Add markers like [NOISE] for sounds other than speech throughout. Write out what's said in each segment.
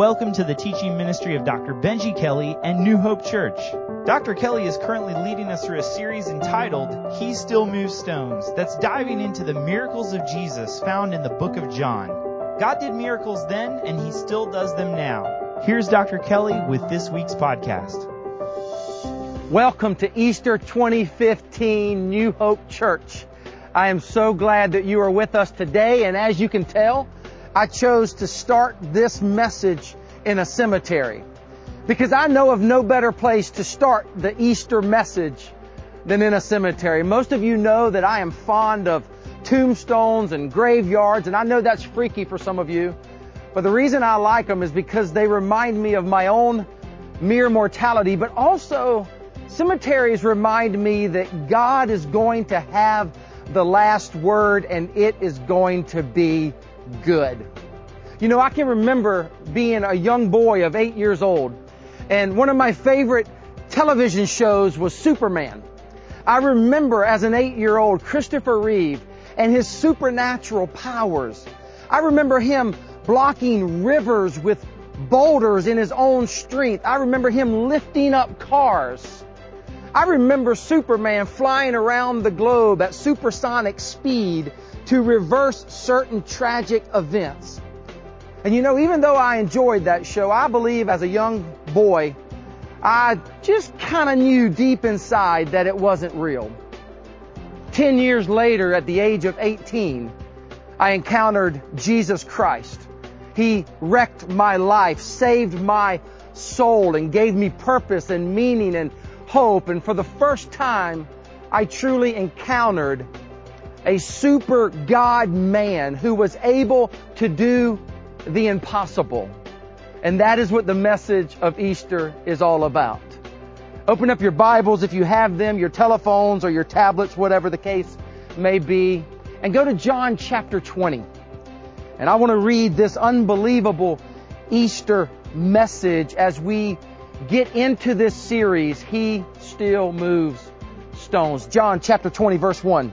Welcome to the teaching ministry of Dr. Benji Kelly and New Hope Church. Dr. Kelly is currently leading us through a series entitled He Still Moves Stones that's diving into the miracles of Jesus found in the book of John. God did miracles then and he still does them now. Here's Dr. Kelly with this week's podcast. Welcome to Easter 2015 New Hope Church. I am so glad that you are with us today and as you can tell, I chose to start this message in a cemetery because I know of no better place to start the Easter message than in a cemetery. Most of you know that I am fond of tombstones and graveyards, and I know that's freaky for some of you. But the reason I like them is because they remind me of my own mere mortality, but also cemeteries remind me that God is going to have the last word and it is going to be good. You know, I can remember being a young boy of eight years old, and one of my favorite television shows was Superman. I remember as an eight year old Christopher Reeve and his supernatural powers. I remember him blocking rivers with boulders in his own strength. I remember him lifting up cars. I remember Superman flying around the globe at supersonic speed to reverse certain tragic events. And you know, even though I enjoyed that show, I believe as a young boy, I just kind of knew deep inside that it wasn't real. Ten years later, at the age of 18, I encountered Jesus Christ. He wrecked my life, saved my soul, and gave me purpose and meaning and hope. And for the first time, I truly encountered a super God man who was able to do the impossible. And that is what the message of Easter is all about. Open up your Bibles if you have them, your telephones or your tablets, whatever the case may be, and go to John chapter 20. And I want to read this unbelievable Easter message as we get into this series, He Still Moves Stones. John chapter 20 verse 1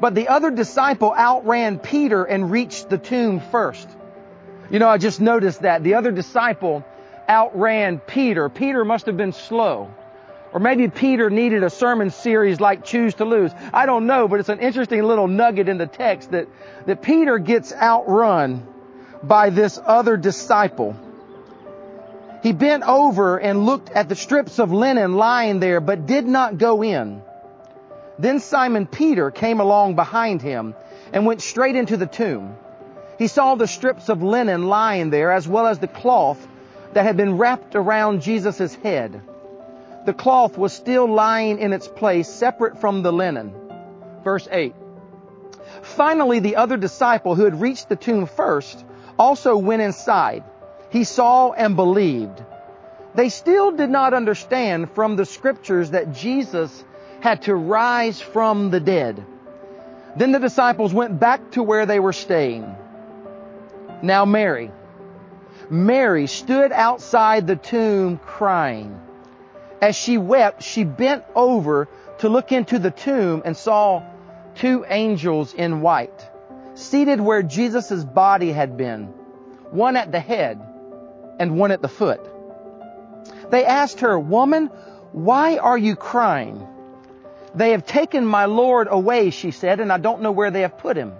But the other disciple outran Peter and reached the tomb first. You know, I just noticed that. The other disciple outran Peter. Peter must have been slow. Or maybe Peter needed a sermon series like Choose to Lose. I don't know, but it's an interesting little nugget in the text that, that Peter gets outrun by this other disciple. He bent over and looked at the strips of linen lying there, but did not go in. Then Simon Peter came along behind him and went straight into the tomb. He saw the strips of linen lying there as well as the cloth that had been wrapped around Jesus' head. The cloth was still lying in its place separate from the linen. Verse 8. Finally, the other disciple who had reached the tomb first also went inside. He saw and believed. They still did not understand from the scriptures that Jesus had to rise from the dead. Then the disciples went back to where they were staying. Now Mary, Mary stood outside the tomb crying. As she wept, she bent over to look into the tomb and saw two angels in white, seated where Jesus' body had been, one at the head and one at the foot. They asked her, Woman, why are you crying? They have taken my Lord away, she said, and I don't know where they have put him.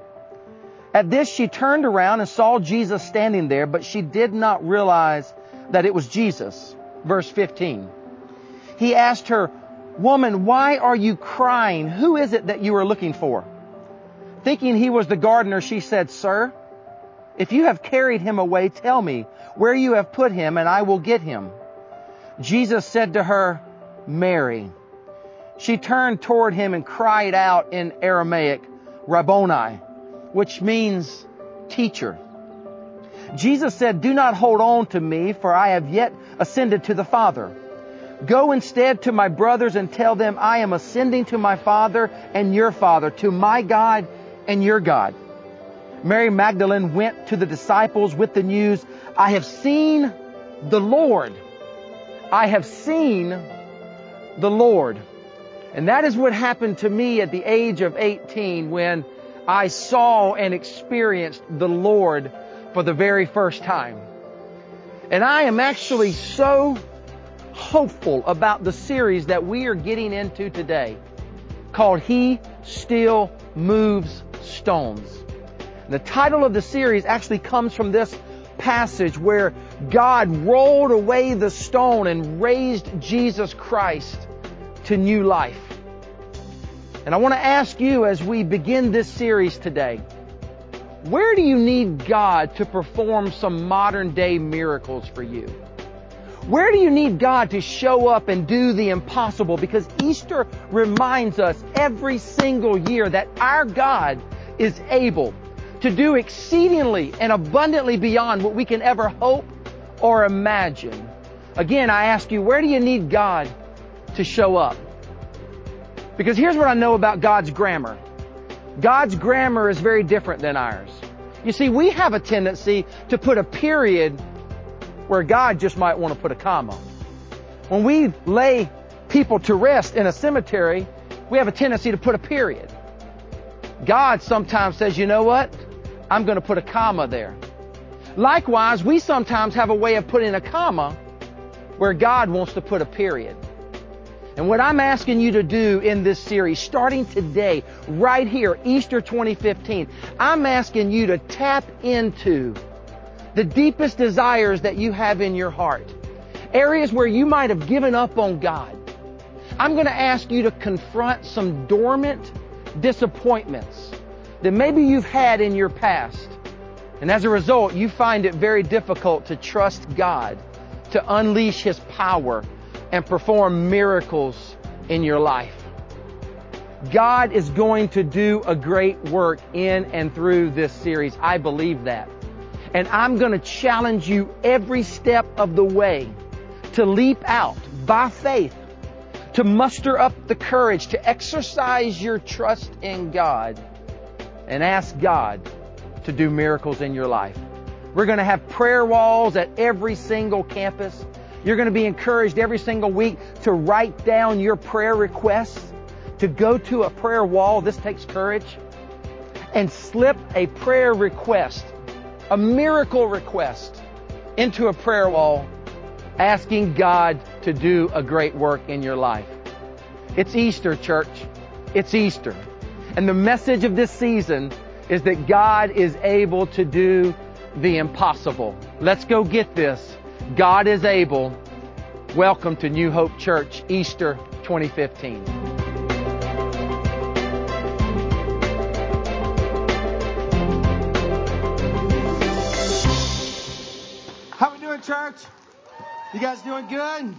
At this, she turned around and saw Jesus standing there, but she did not realize that it was Jesus. Verse 15. He asked her, Woman, why are you crying? Who is it that you are looking for? Thinking he was the gardener, she said, Sir, if you have carried him away, tell me where you have put him and I will get him. Jesus said to her, Mary. She turned toward him and cried out in Aramaic, Rabboni, which means teacher. Jesus said, do not hold on to me, for I have yet ascended to the Father. Go instead to my brothers and tell them, I am ascending to my Father and your Father, to my God and your God. Mary Magdalene went to the disciples with the news, I have seen the Lord. I have seen the Lord. And that is what happened to me at the age of 18 when I saw and experienced the Lord for the very first time. And I am actually so hopeful about the series that we are getting into today called He Still Moves Stones. The title of the series actually comes from this passage where God rolled away the stone and raised Jesus Christ to new life. And I want to ask you as we begin this series today, where do you need God to perform some modern day miracles for you? Where do you need God to show up and do the impossible? Because Easter reminds us every single year that our God is able to do exceedingly and abundantly beyond what we can ever hope or imagine. Again, I ask you, where do you need God to show up? Because here's what I know about God's grammar. God's grammar is very different than ours. You see, we have a tendency to put a period where God just might want to put a comma. When we lay people to rest in a cemetery, we have a tendency to put a period. God sometimes says, you know what? I'm going to put a comma there. Likewise, we sometimes have a way of putting a comma where God wants to put a period. And what I'm asking you to do in this series, starting today, right here, Easter 2015, I'm asking you to tap into the deepest desires that you have in your heart. Areas where you might have given up on God. I'm going to ask you to confront some dormant disappointments that maybe you've had in your past. And as a result, you find it very difficult to trust God to unleash His power and perform miracles in your life. God is going to do a great work in and through this series. I believe that. And I'm going to challenge you every step of the way to leap out by faith, to muster up the courage, to exercise your trust in God and ask God to do miracles in your life. We're going to have prayer walls at every single campus. You're going to be encouraged every single week to write down your prayer requests, to go to a prayer wall. This takes courage. And slip a prayer request, a miracle request, into a prayer wall, asking God to do a great work in your life. It's Easter, church. It's Easter. And the message of this season is that God is able to do the impossible. Let's go get this. God is able. Welcome to New Hope Church, Easter 2015. How we doing, church? You guys doing good?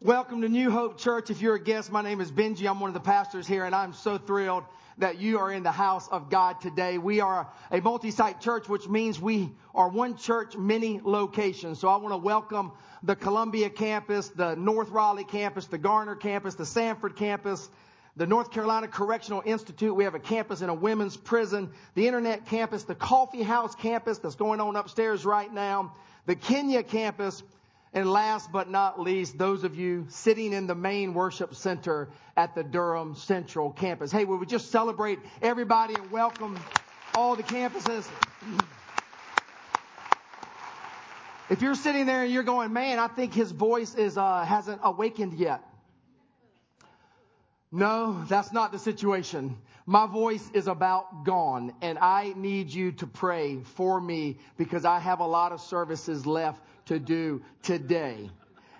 Welcome to New Hope Church. If you're a guest, my name is Benji. I'm one of the pastors here, and I'm so thrilled that you are in the house of God today. We are a multi-site church, which means we are one church, many locations. So I want to welcome the Columbia campus, the North Raleigh campus, the Garner campus, the Sanford campus, the North Carolina Correctional Institute. We have a campus in a women's prison, the Internet campus, the Coffee House campus that's going on upstairs right now, the Kenya campus, and last but not least, those of you sitting in the main worship center at the Durham Central campus. Hey, we just celebrate everybody and welcome all the campuses. If you're sitting there and you're going, man, I think his voice is uh, hasn't awakened yet. No, that's not the situation. My voice is about gone, and I need you to pray for me because I have a lot of services left to do today.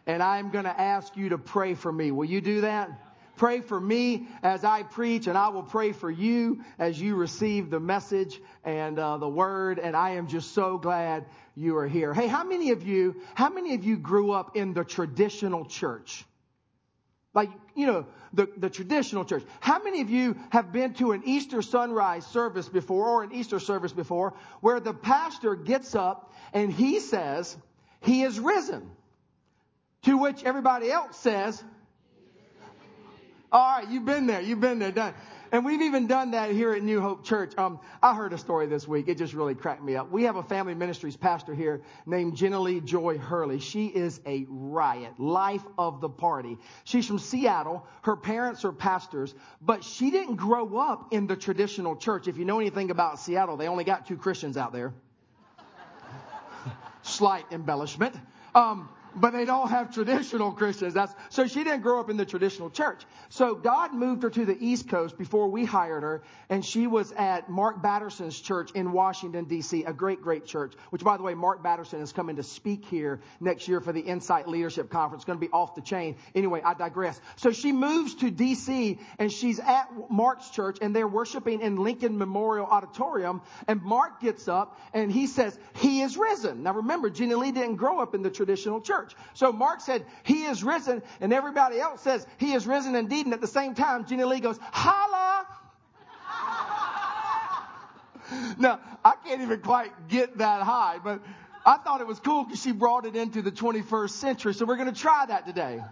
And I'm going to ask you to pray for me. Will you do that? Pray for me as I preach, and I will pray for you as you receive the message and uh, the word. And I am just so glad you are here. Hey, how many of you, how many of you grew up in the traditional church? Like, you know, the, the traditional church. How many of you have been to an Easter sunrise service before or an Easter service before where the pastor gets up and he says, he is risen. To which everybody else says, all right, you've been there. You've been there. Done. And we've even done that here at New Hope Church. Um, I heard a story this week. It just really cracked me up. We have a family ministries pastor here named Jenna Joy Hurley. She is a riot, life of the party. She's from Seattle. Her parents are pastors, but she didn't grow up in the traditional church. If you know anything about Seattle, they only got two Christians out there. [LAUGHS] Slight embellishment. Um, but they don't have traditional Christians. That's, so she didn't grow up in the traditional church. So God moved her to the East Coast before we hired her, and she was at Mark Batterson's church in Washington, D.C., a great, great church, which by the way, Mark Batterson is coming to speak here next year for the Insight Leadership Conference. It's going to be off the chain. Anyway, I digress. So she moves to D.C., and she's at Mark's church, and they're worshiping in Lincoln Memorial Auditorium, and Mark gets up, and he says, He is risen. Now remember, Jenny Lee didn't grow up in the traditional church church. So Mark said, He is risen, and everybody else says, He is risen indeed. And at the same time, Jenny Lee goes, Holla! [LAUGHS] now, I can't even quite get that high, but I thought it was cool because she brought it into the 21st century. So we're going to try that today.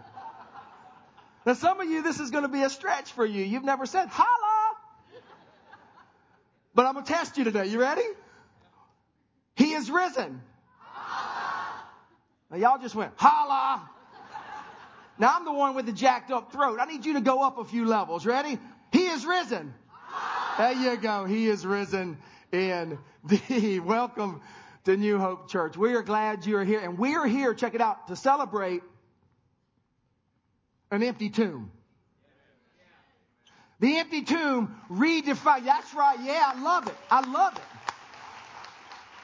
Now, some of you, this is going to be a stretch for you. You've never said, Holla! But I'm going to test you today. You ready? He is risen. Now y'all just went, holla. Now I'm the one with the jacked up throat. I need you to go up a few levels. Ready? He is risen. There you go. He is risen indeed. [LAUGHS] Welcome to New Hope Church. We are glad you are here. And we are here, check it out, to celebrate an empty tomb. The empty tomb redefined. That's right. Yeah, I love it. I love it.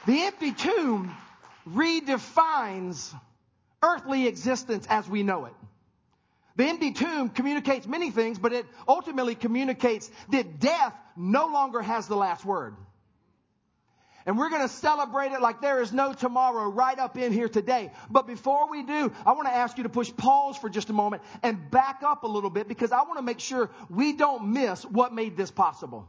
The empty tomb redefines earthly existence as we know it. The empty tomb communicates many things, but it ultimately communicates that death no longer has the last word. And we're going to celebrate it like there is no tomorrow right up in here today. But before we do, I want to ask you to push pause for just a moment and back up a little bit because I want to make sure we don't miss what made this possible.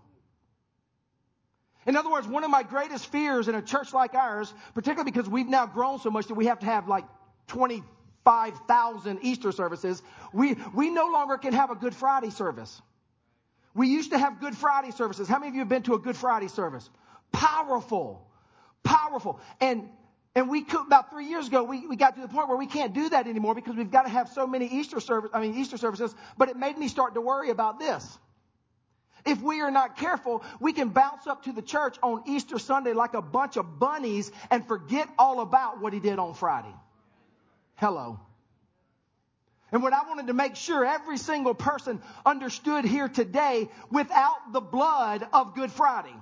In other words, one of my greatest fears in a church like ours, particularly because we've now grown so much that we have to have like 25,000 Easter services, we, we no longer can have a Good Friday service. We used to have Good Friday services. How many of you have been to a Good Friday service? Powerful. Powerful. And and we could, about three years ago, we, we got to the point where we can't do that anymore because we've got to have so many Easter service, I mean, Easter services. But it made me start to worry about this. If we are not careful, we can bounce up to the church on Easter Sunday like a bunch of bunnies and forget all about what he did on Friday. Hello. And what I wanted to make sure every single person understood here today without the blood of Good Friday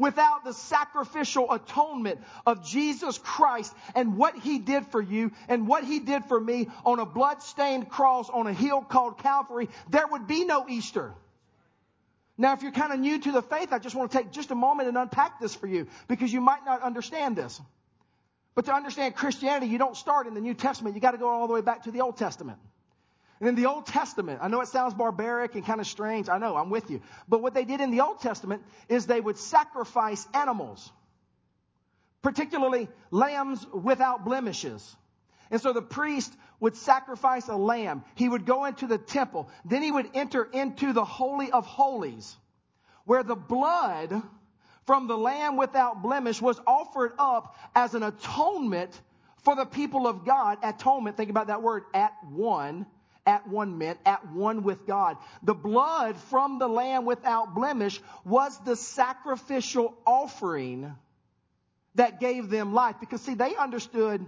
without the sacrificial atonement of Jesus Christ and what he did for you and what he did for me on a blood-stained cross on a hill called Calvary, there would be no Easter. Now, if you're kind of new to the faith, I just want to take just a moment and unpack this for you because you might not understand this. But to understand Christianity, you don't start in the New Testament. You got to go all the way back to the Old Testament. And in the Old Testament, I know it sounds barbaric and kind of strange. I know, I'm with you. But what they did in the Old Testament is they would sacrifice animals, particularly lambs without blemishes. And so the priest would sacrifice a lamb. He would go into the temple. Then he would enter into the Holy of Holies, where the blood from the lamb without blemish was offered up as an atonement for the people of God. Atonement, think about that word, at one. At one meant at one with God. The blood from the lamb without blemish was the sacrificial offering that gave them life. Because see, they understood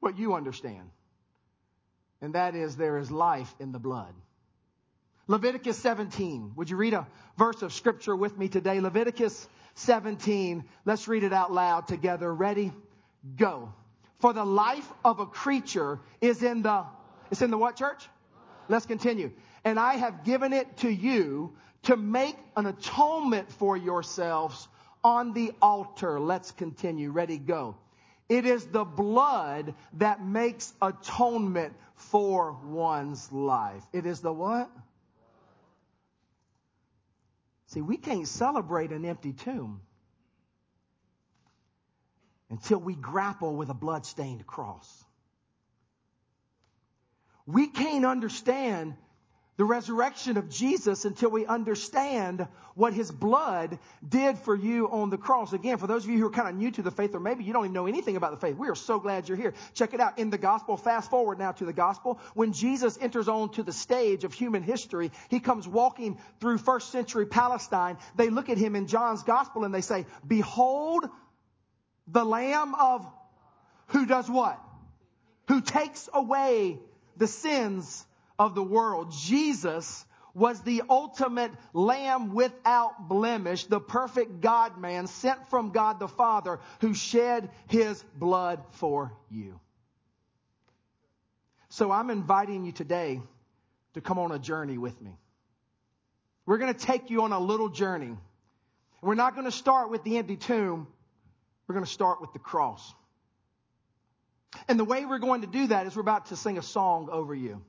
what you understand. And that is there is life in the blood. Leviticus 17. Would you read a verse of scripture with me today? Leviticus 17. Let's read it out loud together. Ready? Go. For the life of a creature is in the, it's in the what church? Let's continue. And I have given it to you to make an atonement for yourselves on the altar. Let's continue. Ready? Go. It is the blood that makes atonement for one's life. It is the what? See, we can't celebrate an empty tomb until we grapple with a blood-stained cross. we can't understand the resurrection of Jesus until we understand what his blood did for you on the cross. Again, for those of you who are kind of new to the faith, or maybe you don't even know anything about the faith, we are so glad you're here. Check it out. In the gospel, fast forward now to the gospel. When Jesus enters onto the stage of human history, he comes walking through first century Palestine. They look at him in John's gospel and they say, Behold the Lamb of who does what? Who takes away the sins of the world. Jesus was the ultimate lamb without blemish, the perfect God man sent from God the Father who shed his blood for you. So I'm inviting you today to come on a journey with me. We're going to take you on a little journey. We're not going to start with the empty tomb. We're going to start with the cross. And the way we're going to do that is we're about to sing a song over you.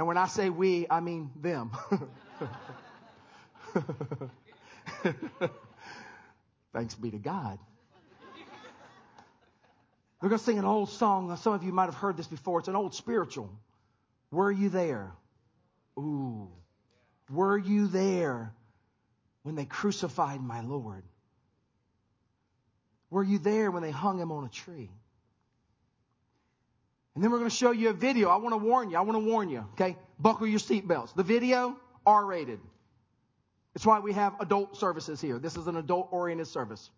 And when I say we, I mean them. [LAUGHS] Thanks be to God. We're going to sing an old song. Some of you might have heard this before. It's an old spiritual. Were you there? Ooh. Were you there when they crucified my Lord? Were you there when they hung him on a tree? And then we're going to show you a video. I want to warn you. I want to warn you. Okay. Buckle your seatbelts. The video, R rated. It's why we have adult services here. This is an adult oriented service.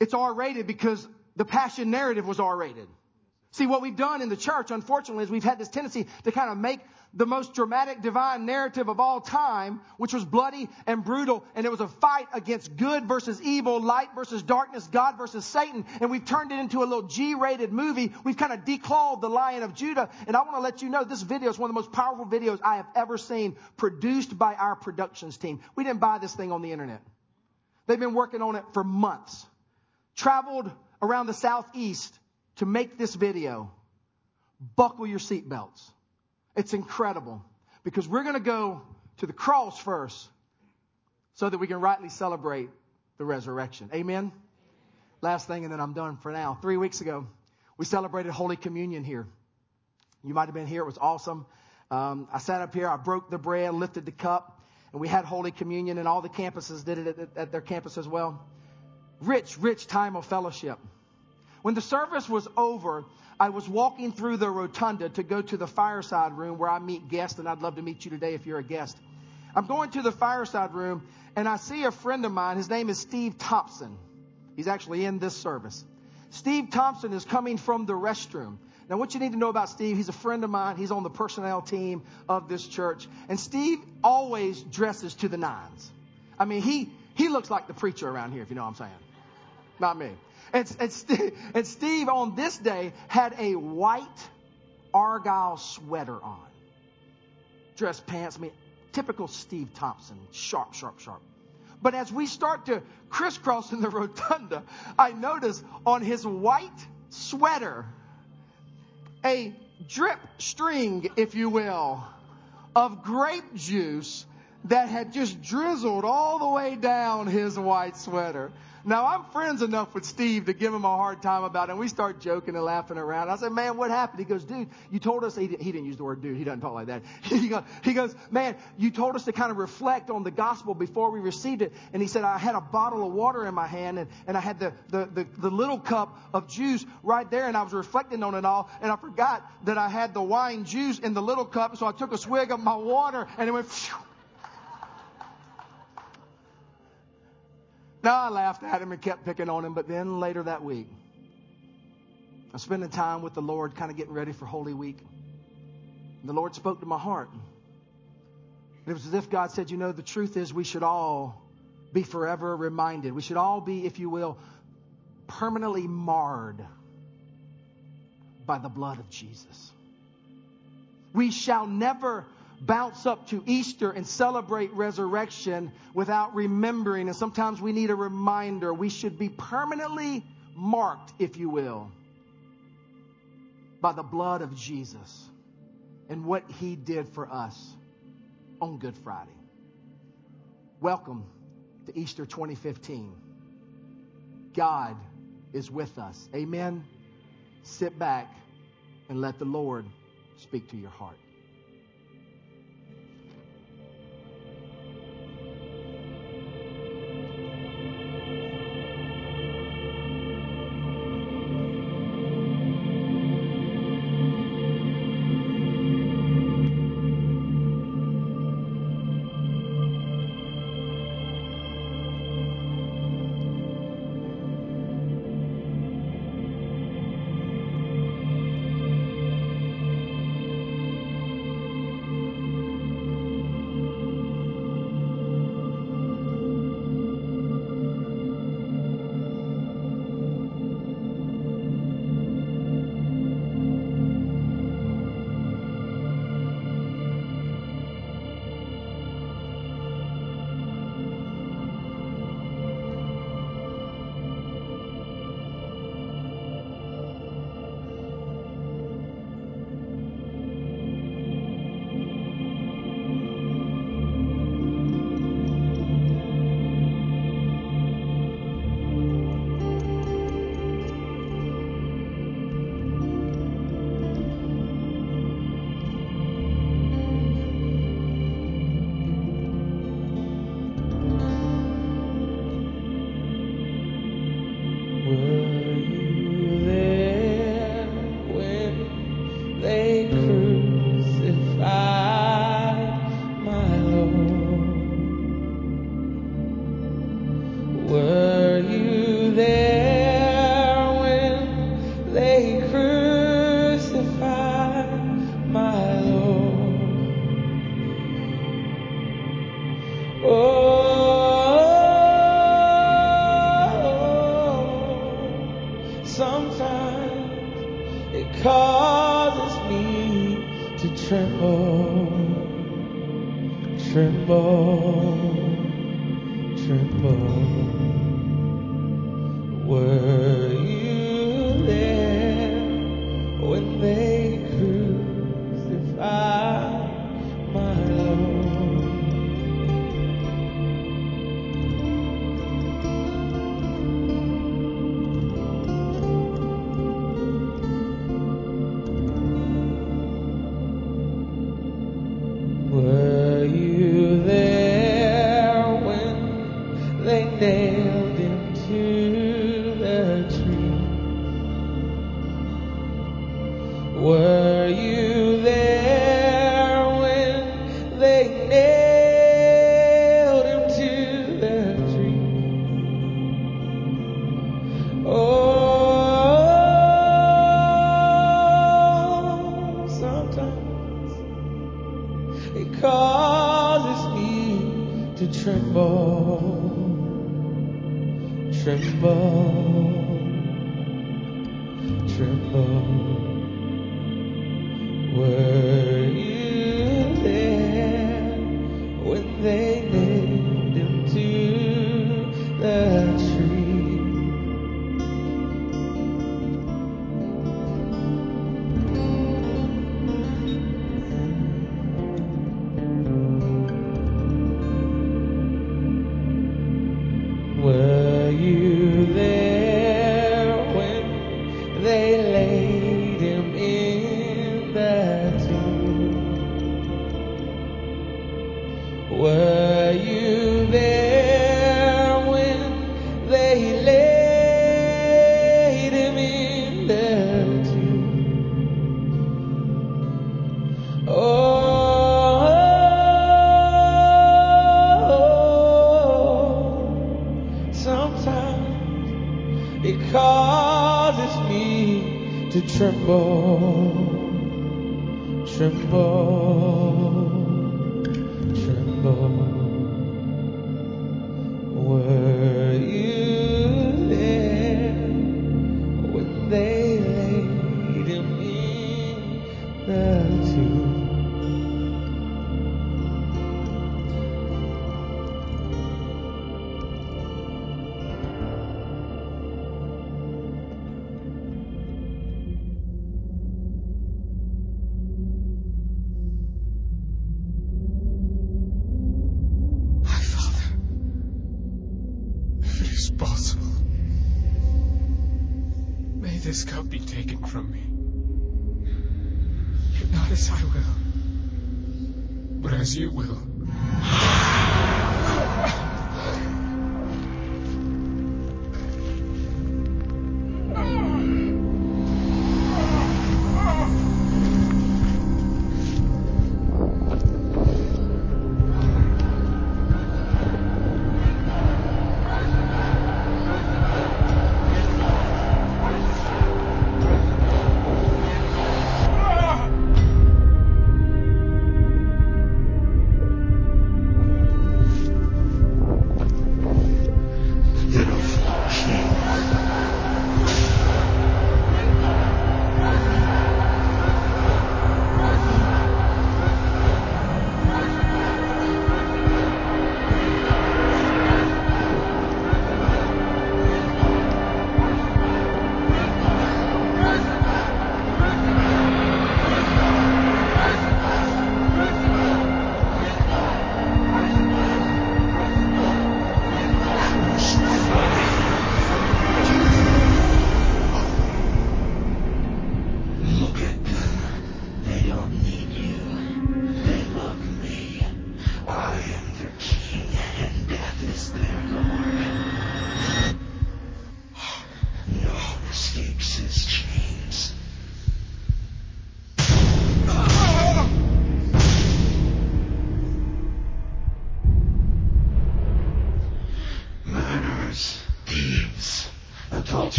It's R rated because the passion narrative was R rated. See, what we've done in the church, unfortunately, is we've had this tendency to kind of make the most dramatic divine narrative of all time, which was bloody and brutal, and it was a fight against good versus evil, light versus darkness, God versus Satan, and we've turned it into a little G-rated movie. We've kind of declawed the Lion of Judah, and I want to let you know this video is one of the most powerful videos I have ever seen, produced by our productions team. We didn't buy this thing on the internet. They've been working on it for months. Traveled around the southeast to make this video. Buckle your seatbelts. It's incredible because we're going to go to the cross first so that we can rightly celebrate the resurrection. Amen? Last thing, and then I'm done for now. Three weeks ago, we celebrated Holy Communion here. You might have been here. It was awesome. Um, I sat up here, I broke the bread, lifted the cup, and we had Holy Communion, and all the campuses did it at, at their campus as well. Rich, rich time of fellowship. When the service was over, I was walking through the rotunda to go to the fireside room where I meet guests, and I'd love to meet you today if you're a guest. I'm going to the fireside room, and I see a friend of mine. His name is Steve Thompson. He's actually in this service. Steve Thompson is coming from the restroom. Now, what you need to know about Steve, he's a friend of mine. He's on the personnel team of this church. And Steve always dresses to the nines. I mean, he, he looks like the preacher around here, if you know what I'm saying. Not me. And, and, and Steve on this day had a white argyle sweater on. Dress pants, I mean, typical Steve Thompson, sharp, sharp, sharp. But as we start to crisscross in the rotunda, I notice on his white sweater a drip string, if you will, of grape juice that had just drizzled all the way down his white sweater. Now I'm friends enough with Steve to give him a hard time about it. And we start joking and laughing around. I said, man, what happened? He goes, dude, you told us, he, he didn't use the word dude. He doesn't talk like that. [LAUGHS] He goes, he goes, man, you told us to kind of reflect on the gospel before we received it. And he said, I had a bottle of water in my hand and, and I had the, the, the, the little cup of juice right there and I was reflecting on it all. And I forgot that I had the wine juice in the little cup. So I took a swig of my water and it went, phew, Now I laughed at him and kept picking on him, but then later that week, I was spending time with the Lord, kind of getting ready for Holy Week. And the Lord spoke to my heart. And it was as if God said, You know, the truth is we should all be forever reminded. We should all be, if you will, permanently marred by the blood of Jesus. We shall never bounce up to Easter and celebrate resurrection without remembering. And sometimes we need a reminder. We should be permanently marked, if you will, by the blood of Jesus and what he did for us on Good Friday. Welcome to Easter 2015. God is with us. Amen. Sit back and let the Lord speak to your heart.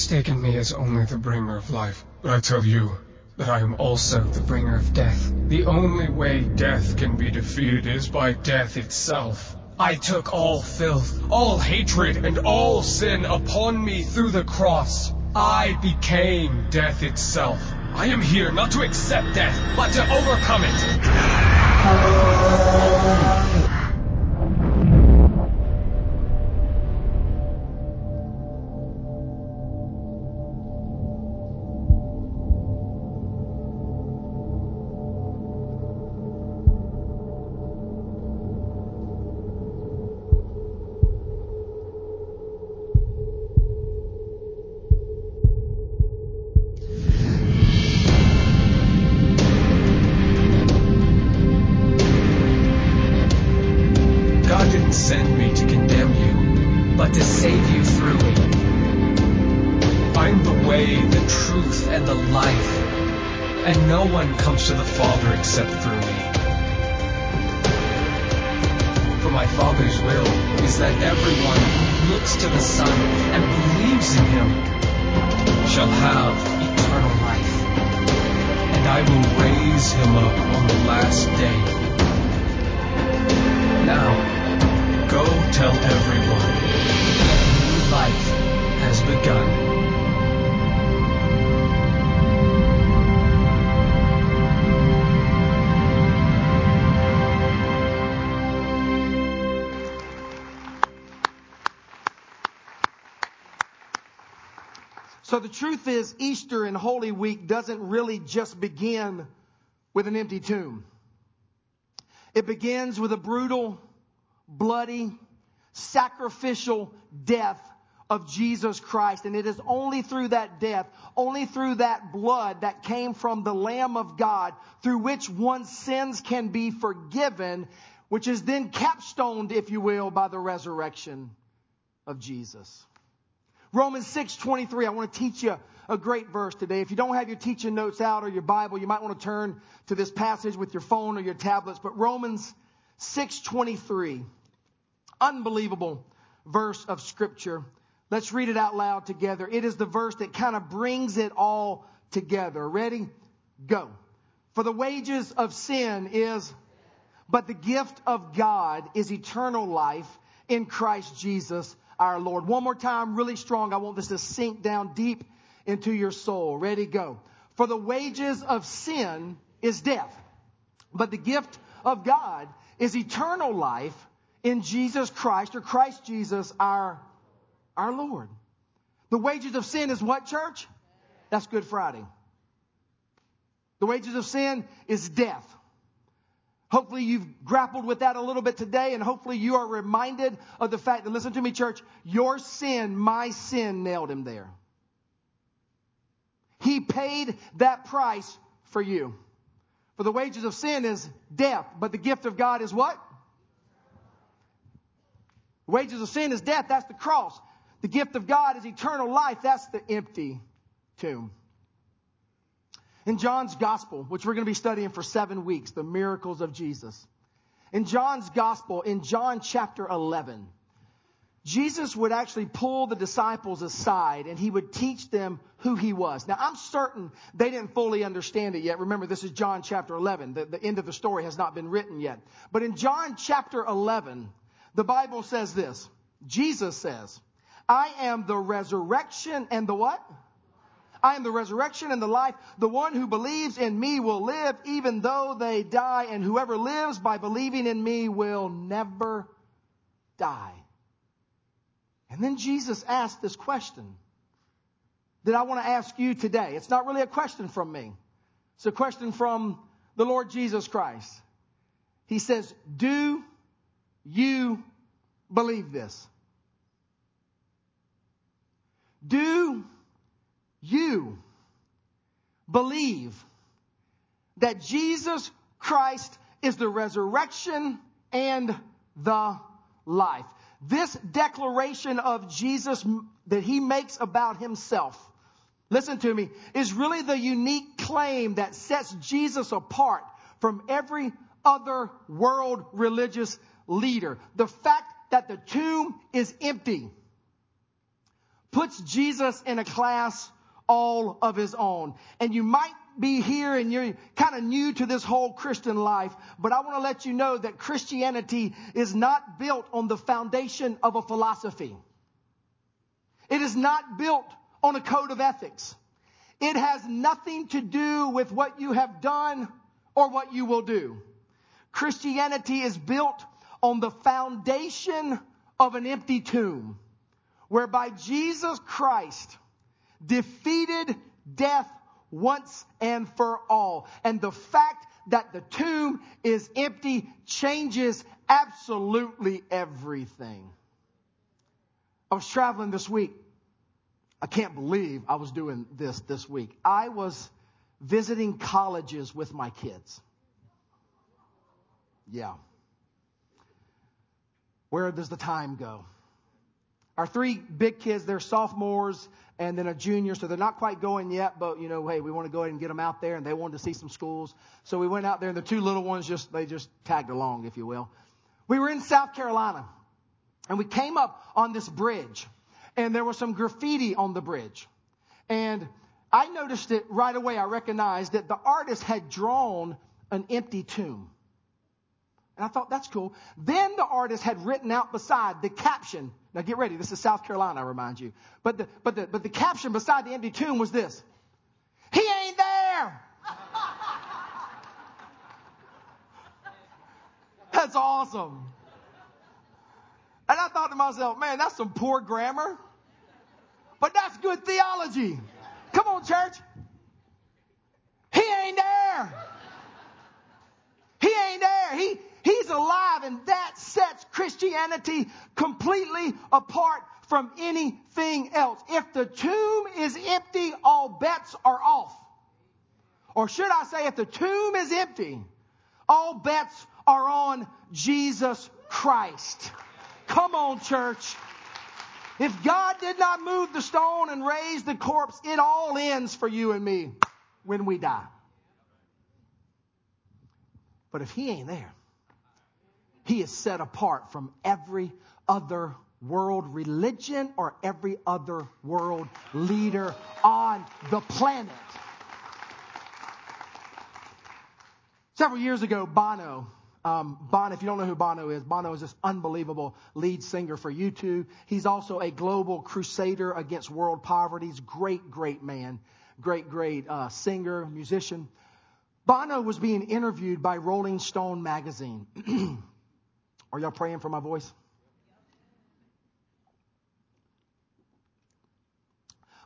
Mistaken me as only the bringer of life, but I tell you that I am also the bringer of death. The only way death can be defeated is by death itself. I took all filth, all hatred, and all sin upon me through the cross. I became death itself. I am here not to accept death, but to overcome it. Didn't send me to condemn you, but to save you through me. I'm the way, the truth, and the life, and no one comes to the Father except through me. For my Father's will is that everyone who looks to the Son and believes in him shall have eternal life, and I will raise him up on the last day. Now, Tell everyone. that New life has begun. So the truth is, Easter and Holy Week doesn't really just begin with an empty tomb. It begins with a brutal, bloody, sacrificial death of Jesus Christ. And it is only through that death, only through that blood that came from the Lamb of God, through which one's sins can be forgiven, which is then capstoned, if you will, by the resurrection of Jesus. Romans 6:23. I want to teach you a great verse today. If you don't have your teaching notes out or your Bible, you might want to turn to this passage with your phone or your tablets. But Romans 6:23. Unbelievable verse of scripture. Let's read it out loud together. It is the verse that kind of brings it all together. Ready? Go. For the wages of sin is, but the gift of God is eternal life in Christ Jesus our Lord. One more time, really strong. I want this to sink down deep into your soul. Ready? Go. For the wages of sin is death, but the gift of God is eternal life in Jesus Christ or Christ Jesus our our Lord. The wages of sin is what, church? That's Good Friday. The wages of sin is death. Hopefully you've grappled with that a little bit today and hopefully you are reminded of the fact that, listen to me, church, your sin, my sin nailed him there. He paid that price for you. For the wages of sin is death, but the gift of God is what? Wages of sin is death. That's the cross. The gift of God is eternal life. That's the empty tomb. In John's gospel, which we're going to be studying for seven weeks, the miracles of Jesus. In John's gospel, in John chapter 11, Jesus would actually pull the disciples aside and he would teach them who he was. Now, I'm certain they didn't fully understand it yet. Remember, this is John chapter 11. The, the end of the story has not been written yet. But in John chapter 11, the Bible says this. Jesus says, I am the resurrection and the what? I am the resurrection and the life. The one who believes in me will live even though they die, and whoever lives by believing in me will never die. And then Jesus asked this question that I want to ask you today. It's not really a question from me. It's a question from the Lord Jesus Christ. He says, do you believe this? Do you believe that Jesus Christ is the resurrection and the life? This declaration of Jesus that he makes about himself, listen to me, is really the unique claim that sets Jesus apart from every other world religious leader. The fact that the tomb is empty puts Jesus in a class all of his own. And you might be here and you're kind of new to this whole Christian life, but I want to let you know that Christianity is not built on the foundation of a philosophy. It is not built on a code of ethics. It has nothing to do with what you have done or what you will do. Christianity is built on the foundation of an empty tomb whereby Jesus Christ defeated death once and for all. And the fact that the tomb is empty changes absolutely everything. I was traveling this week. I can't believe I was doing this this week. I was visiting colleges with my kids. Yeah. Where does the time go? Our three big kids, they're sophomores and then a junior, so they're not quite going yet, but you know, hey, we want to go ahead and get them out there and they wanted to see some schools. So we went out there and the two little ones just, they just tagged along, if you will. We were in South Carolina and we came up on this bridge and there was some graffiti on the bridge. And I noticed it right away. I recognized that the artist had drawn an empty tomb. And I thought, that's cool. Then the artist had written out beside the caption. Now get ready. This is South Carolina, I remind you. But the, but the, but the caption beside the empty tomb was this. He ain't there. [LAUGHS] that's awesome. And I thought to myself, man, that's some poor grammar. But that's good theology. Come on, church. He ain't there. He ain't there. He, he's alive, and that sets Christianity completely apart from anything else. If the tomb is empty, all bets are off. Or should I say, if the tomb is empty, all bets are on Jesus Christ. Come on, church. If God did not move the stone and raise the corpse, it all ends for you and me when we die. But if He ain't there, He is set apart from every other world religion or every other world leader on the planet. Several years ago, Bono, um, Bono, if you don't know who Bono is, Bono is this unbelievable lead singer for U2. He's also a global crusader against world poverty. He's great, great man, great, great uh, singer, musician. Bono was being interviewed by Rolling Stone magazine. [CLEARS THROAT] Are y'all praying for my voice?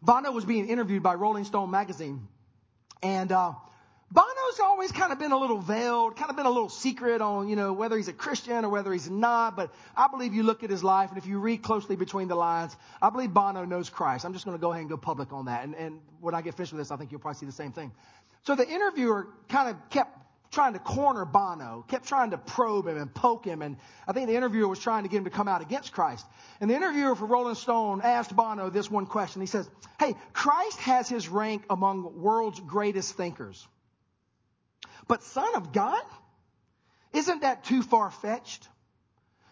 Bono was being interviewed by Rolling Stone magazine, and uh, Bono's always kind of been a little veiled, kind of been a little secret on, you know, whether he's a Christian or whether he's not. But I believe you look at his life, and if you read closely between the lines, I believe Bono knows Christ. I'm just going to go ahead and go public on that. And, and when I get finished with this, I think you'll probably see the same thing. So the interviewer kind of kept trying to corner Bono, kept trying to probe him and poke him. And I think the interviewer was trying to get him to come out against Christ. And the interviewer for Rolling Stone asked Bono this one question. He says, Hey, Christ has his rank among world's greatest thinkers. But Son of God? Isn't that too far fetched?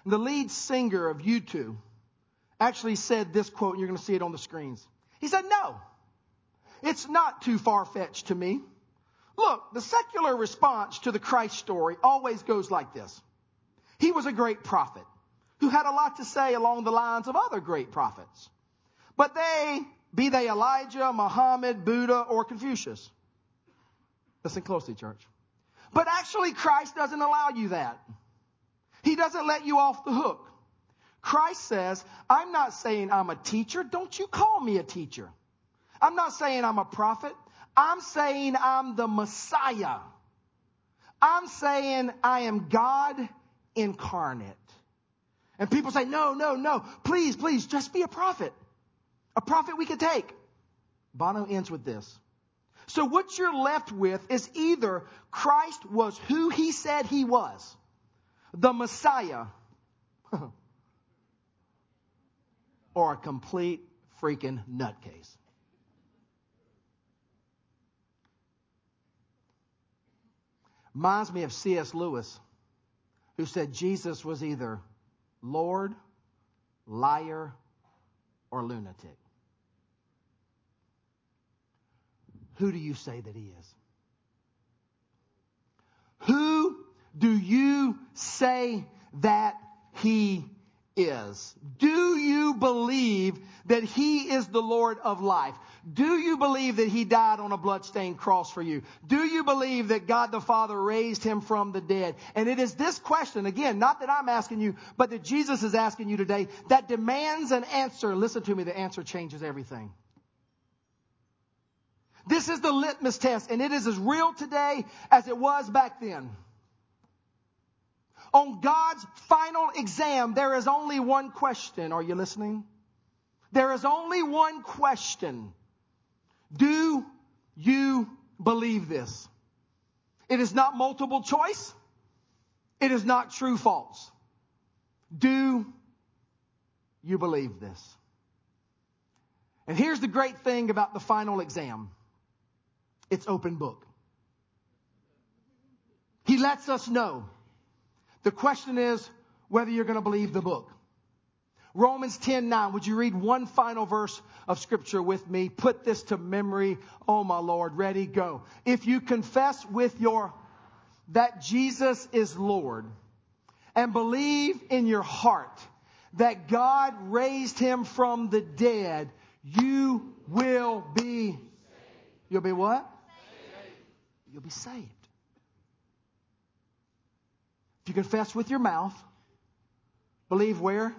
The lead singer of U2 actually said this quote, and you're going to see it on the screens. He said, No, it's not too far fetched to me. Look, the secular response to the Christ story always goes like this. He was a great prophet who had a lot to say along the lines of other great prophets. But they, be they Elijah, Muhammad, Buddha, or Confucius. Listen closely, church. But actually, Christ doesn't allow you that. He doesn't let you off the hook. Christ says, I'm not saying I'm a teacher. Don't you call me a teacher. I'm not saying I'm a prophet. I'm saying I'm the Messiah. I'm saying I am God incarnate. And people say, no, no, no, please, please, just be a prophet. A prophet we could take. Bono ends with this. So what you're left with is either Christ was who he said he was, the Messiah, [LAUGHS] or a complete freaking nutcase. Reminds me of C.S. Lewis, who said Jesus was either Lord, liar, or lunatic. Who do you say that he is? Who do you say that he is? Do you believe that he is the Lord of life? Do you believe that he died on a bloodstained cross for you? Do you believe that God the Father raised him from the dead? And it is this question, again, not that I'm asking you, but that Jesus is asking you today, that demands an answer. Listen to me, the answer changes everything. This is the litmus test, and it is as real today as it was back then. On God's final exam, there is only one question. Are you listening? There is only one question. Do you believe this? It is not multiple choice. It is not true false. Do you believe this? And here's the great thing about the final exam. It's open book. He lets us know. The question is whether you're going to believe the book. Romans 10 9. Would you read one final verse of scripture with me? Put this to memory. Oh my Lord. Ready? Go. If you confess with your, that Jesus is Lord and believe in your heart that God raised him from the dead, you will be, you'll be what? you'll be saved. If you confess with your mouth, believe where?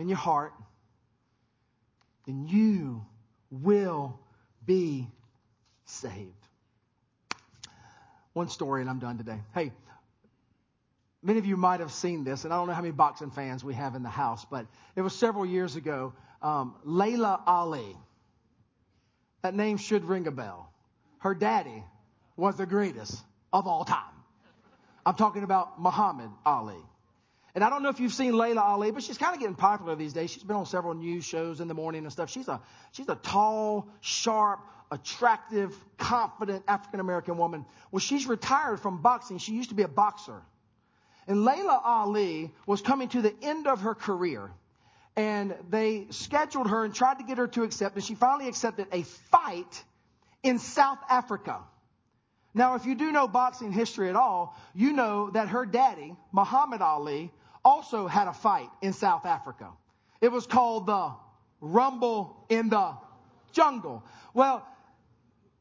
In your heart, then you will be saved. One story, and I'm done today. Hey, many of you might have seen this, and I don't know how many boxing fans we have in the house, but it was several years ago. Um, Laila Ali. That name should ring a bell. Her daddy was the greatest of all time. I'm talking about Muhammad Ali. And I don't know if you've seen Laila Ali, but she's kind of getting popular these days. She's been on several news shows in the morning and stuff. She's a, she's a tall, sharp, attractive, confident African American woman. Well, she's retired from boxing. She used to be a boxer. And Laila Ali was coming to the end of her career. And they scheduled her and tried to get her to accept, and she finally accepted a fight in South Africa. Now, if you do know boxing history at all, you know that her daddy, Muhammad Ali, also had a fight in South Africa. It was called the Rumble in the Jungle. Well,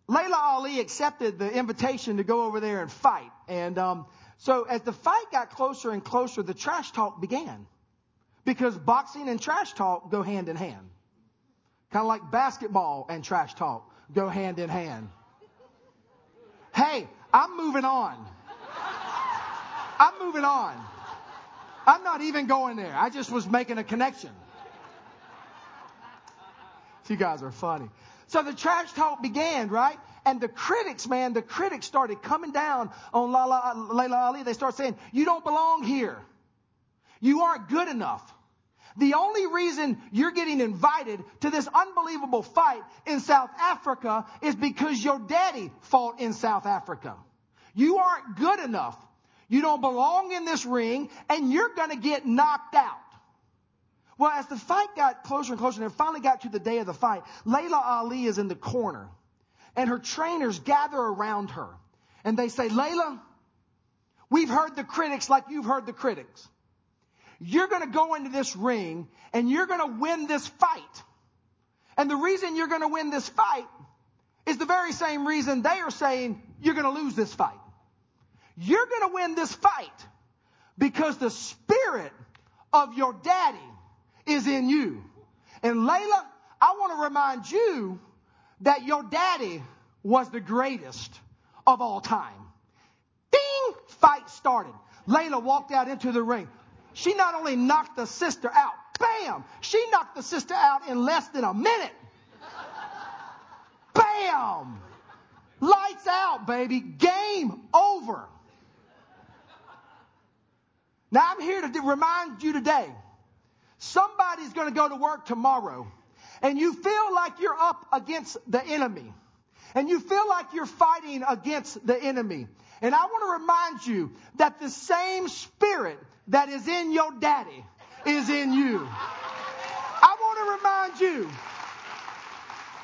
Laila Ali accepted the invitation to go over there and fight. And um, so as the fight got closer and closer, the trash talk began. Because boxing and trash talk go hand in hand. Kind of like basketball and trash talk go hand in hand. Hey, I'm moving on. I'm moving on. I'm not even going there. I just was making a connection. You guys are funny. So the trash talk began, right? And the critics, man, the critics started coming down on Lala, Laila Ali. They start saying, you don't belong here. You aren't good enough. The only reason you're getting invited to this unbelievable fight in South Africa is because your daddy fought in South Africa. You aren't good enough. You don't belong in this ring and you're going to get knocked out. Well, as the fight got closer and closer and it finally got to the day of the fight, Laila Ali is in the corner and her trainers gather around her and they say, Laila, we've heard the critics like you've heard the critics. You're going to go into this ring and you're going to win this fight. And the reason you're going to win this fight is the very same reason they are saying you're going to lose this fight. You're going to win this fight because the spirit of your daddy is in you. And Laila, I want to remind you that your daddy was the greatest of all time. Ding! Fight started. Laila walked out into the ring. She not only knocked the sister out, bam! She knocked the sister out in less than a minute. Bam! Lights out, baby. Game over. Now I'm here to remind you today. Somebody's going to go to work tomorrow and you feel like you're up against the enemy and you feel like you're fighting against the enemy. And I want to remind you that the same spirit that is in your daddy is in you. I want to remind you,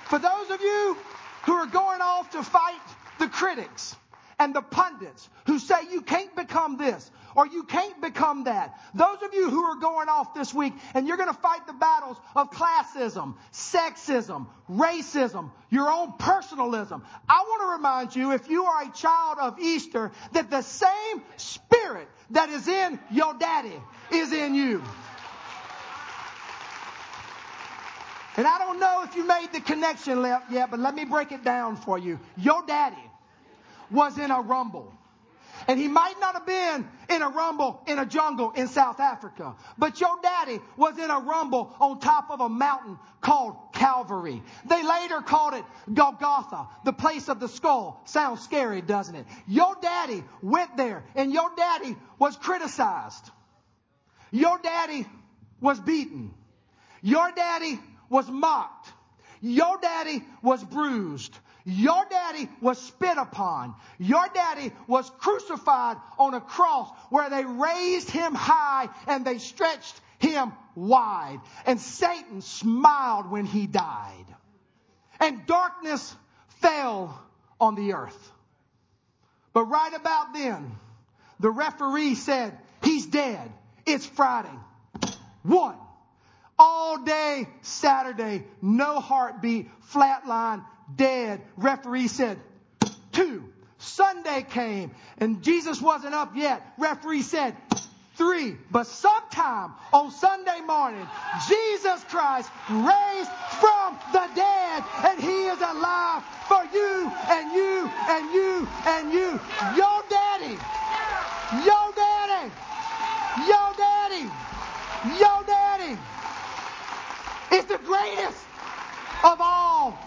for those of you who are going off to fight the critics and the pundits who say you can't become this or you can't become that. Those of you who are going off this week and you're going to fight the battles of classism, sexism, racism, your own personalism. I want to remind you, if you are a child of Easter, that the same spirit that is in your daddy is in you. And I don't know if you made the connection yet, but let me break it down for you. Your daddy was in a rumble. And he might not have been in a rumble in a jungle in South Africa, but your daddy was in a rumble on top of a mountain called Calvary. They later called it Golgotha, the place of the skull. Sounds scary, doesn't it? Your daddy went there and your daddy was criticized. Your daddy was beaten. Your daddy was mocked. Your daddy was bruised. Your daddy was spit upon. Your daddy was crucified on a cross where they raised him high and they stretched him wide. And Satan smiled when he died. And darkness fell on the earth. But right about then, the referee said, he's dead. It's Friday. One. All day Saturday, no heartbeat, flatline, dead. Referee said, two. Sunday came and Jesus wasn't up yet. Referee said, three. But sometime on Sunday morning, Jesus Christ raised from the dead life for you and you and you and you. Your daddy. Your daddy. Your daddy. Your daddy is the greatest of all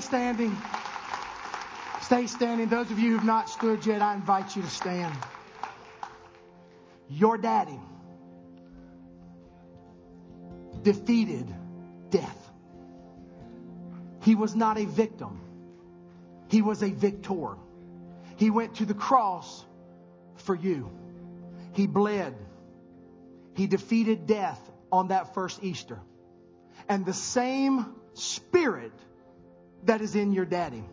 Stay standing. Stay standing. Those of you who've not stood yet, I invite you to stand. Your daddy defeated death. He was not a victim. He was a victor. He went to the cross for you. He bled. He defeated death on that first Easter. And the same spirit that is in your daddy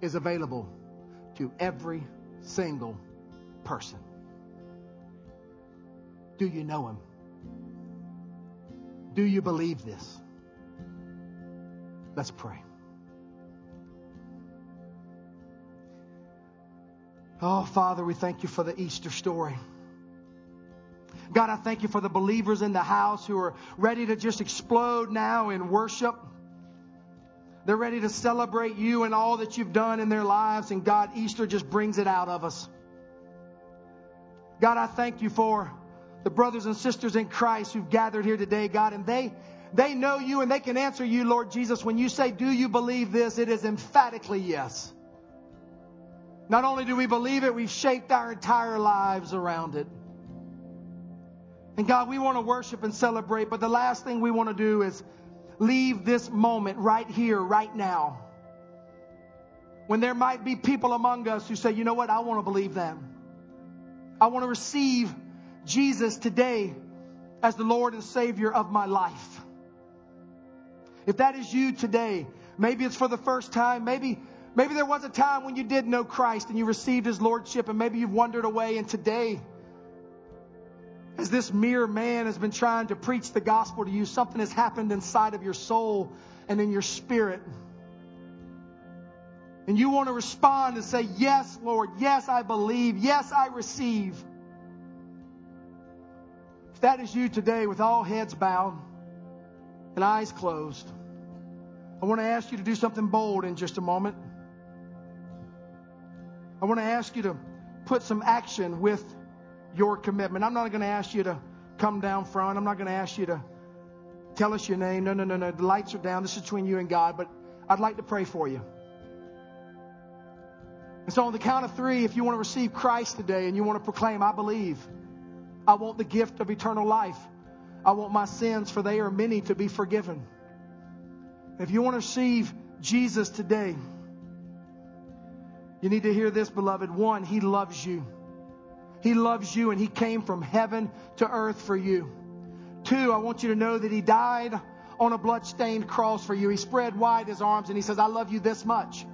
is available to every single person. Do you know him? Do you believe this? Let's pray. Oh, Father, we thank you for the Easter story. God, I thank you for the believers in the house who are ready to just explode now in worship. They're ready to celebrate you and all that you've done in their lives. And God, Easter just brings it out of us. God, I thank you for the brothers and sisters in Christ who've gathered here today, God, and they, they know you and they can answer you, Lord Jesus. When you say, do you believe this? It is emphatically yes. Not only do we believe it, we've shaped our entire lives around it. And God, we want to worship and celebrate, but the last thing we want to do is leave this moment right here, right now. When there might be people among us who say, you know what, I want to believe them. I want to receive Jesus today as the Lord and Savior of my life. If that is you today, maybe it's for the first time, maybe maybe there was a time when you did know Christ and you received his lordship and maybe you've wandered away and today as this mere man has been trying to preach the gospel to you, something has happened inside of your soul and in your spirit. And you want to respond and say, Yes, Lord. Yes, I believe. Yes, I receive. If that is you today with all heads bowed and eyes closed, I want to ask you to do something bold in just a moment. I want to ask you to put some action with your commitment. I'm not going to ask you to come down front. I'm not going to ask you to tell us your name. No, no, no, no. The lights are down. This is between you and God, but I'd like to pray for you. And so, on the count of three, if you want to receive Christ today and you want to proclaim, I believe, I want the gift of eternal life. I want my sins, for they are many, to be forgiven. If you want to receive Jesus today, you need to hear this, beloved. One, He loves you. He loves you and He came from heaven to earth for you. Two, I want you to know that He died on a blood-stained cross for you. He spread wide His arms and He says, I love you this much.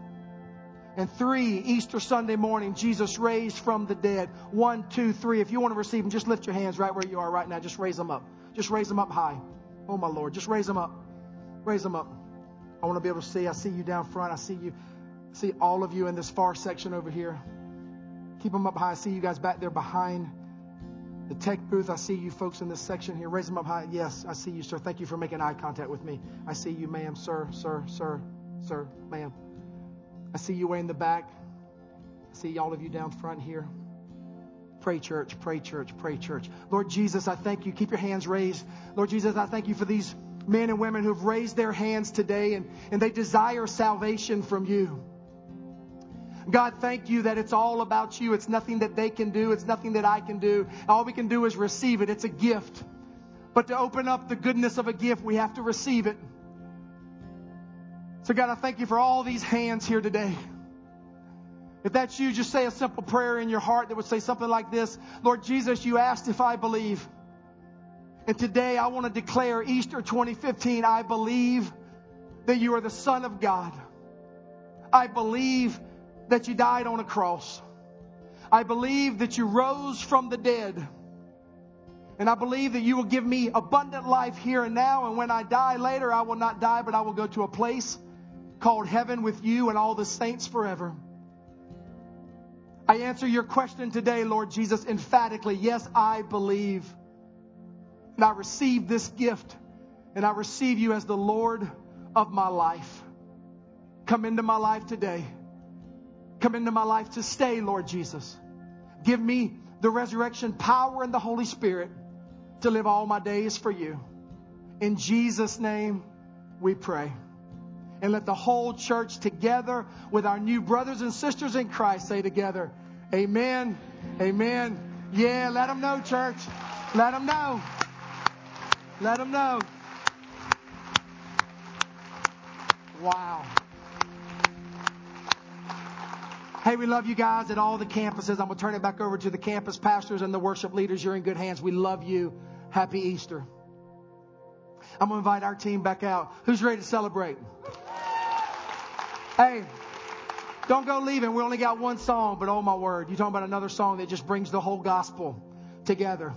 And three, Easter Sunday morning, Jesus raised from the dead. One, two, three. If you want to receive Him, just lift your hands right where you are right now. Just raise them up. Just raise them up high. Oh, my Lord. Just raise them up. Raise them up. I want to be able to see. I see you down front. I see you. See all of you in this far section over here. Keep them up high. I see you guys back there behind the tech booth. I see you folks in this section here. Raise them up high. Yes, I see you, sir. Thank you for making eye contact with me. I see you, ma'am, sir, sir, sir, sir, ma'am. I see you way in the back. I see all of you down front here. Pray, church, pray, church, pray, church. Lord Jesus, I thank you. Keep your hands raised. Lord Jesus, I thank you for these men and women who've raised their hands today and, and they desire salvation from you. God, thank you that it's all about you. It's nothing that they can do. It's nothing that I can do. All we can do is receive it. It's a gift. But to open up the goodness of a gift, we have to receive it. So God, I thank you for all these hands here today. If that's you, just say a simple prayer in your heart that would say something like this. Lord Jesus, you asked if I believe. And today I want to declare Easter 2015, I believe that you are the Son of God. I believe that you died on a cross. I believe that you rose from the dead. And I believe that you will give me abundant life here and now. And when I die later, I will not die, but I will go to a place called heaven with you and all the saints forever. I answer your question today, Lord Jesus, emphatically. Yes, I believe. And I receive this gift. And I receive you as the Lord of my life. Come into my life today. Come into my life to stay, Lord Jesus. Give me the resurrection power and the Holy Spirit to live all my days for you. In Jesus' name we pray. And let the whole church together with our new brothers and sisters in Christ say together, Amen. Amen. Yeah, let them know, church. Let them know. Let them know. Wow. Hey, we love you guys at all the campuses. I'm going to turn it back over to the campus pastors and the worship leaders. You're in good hands. We love you. Happy Easter. I'm going to invite our team back out. Who's ready to celebrate? Hey, don't go leaving. We only got one song, but oh my word, you're talking about another song that just brings the whole gospel together.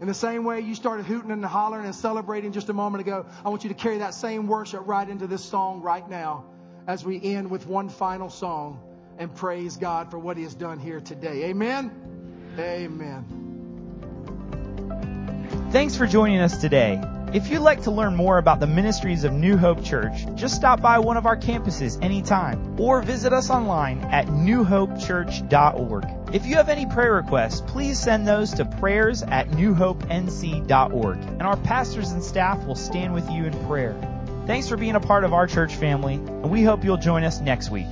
In the same way you started hooting and hollering and celebrating just a moment ago, I want you to carry that same worship right into this song right now as we end with one final song and praise God for what He has done here today. Amen. Amen. Thanks for joining us today. If you'd like to learn more about the ministries of New Hope Church, just stop by one of our campuses anytime or visit us online at newhopechurch.org. If you have any prayer requests, please send those to prayers at newhopenc.org and our pastors and staff will stand with you in prayer. Thanks for being a part of our church family, and we hope you'll join us next week.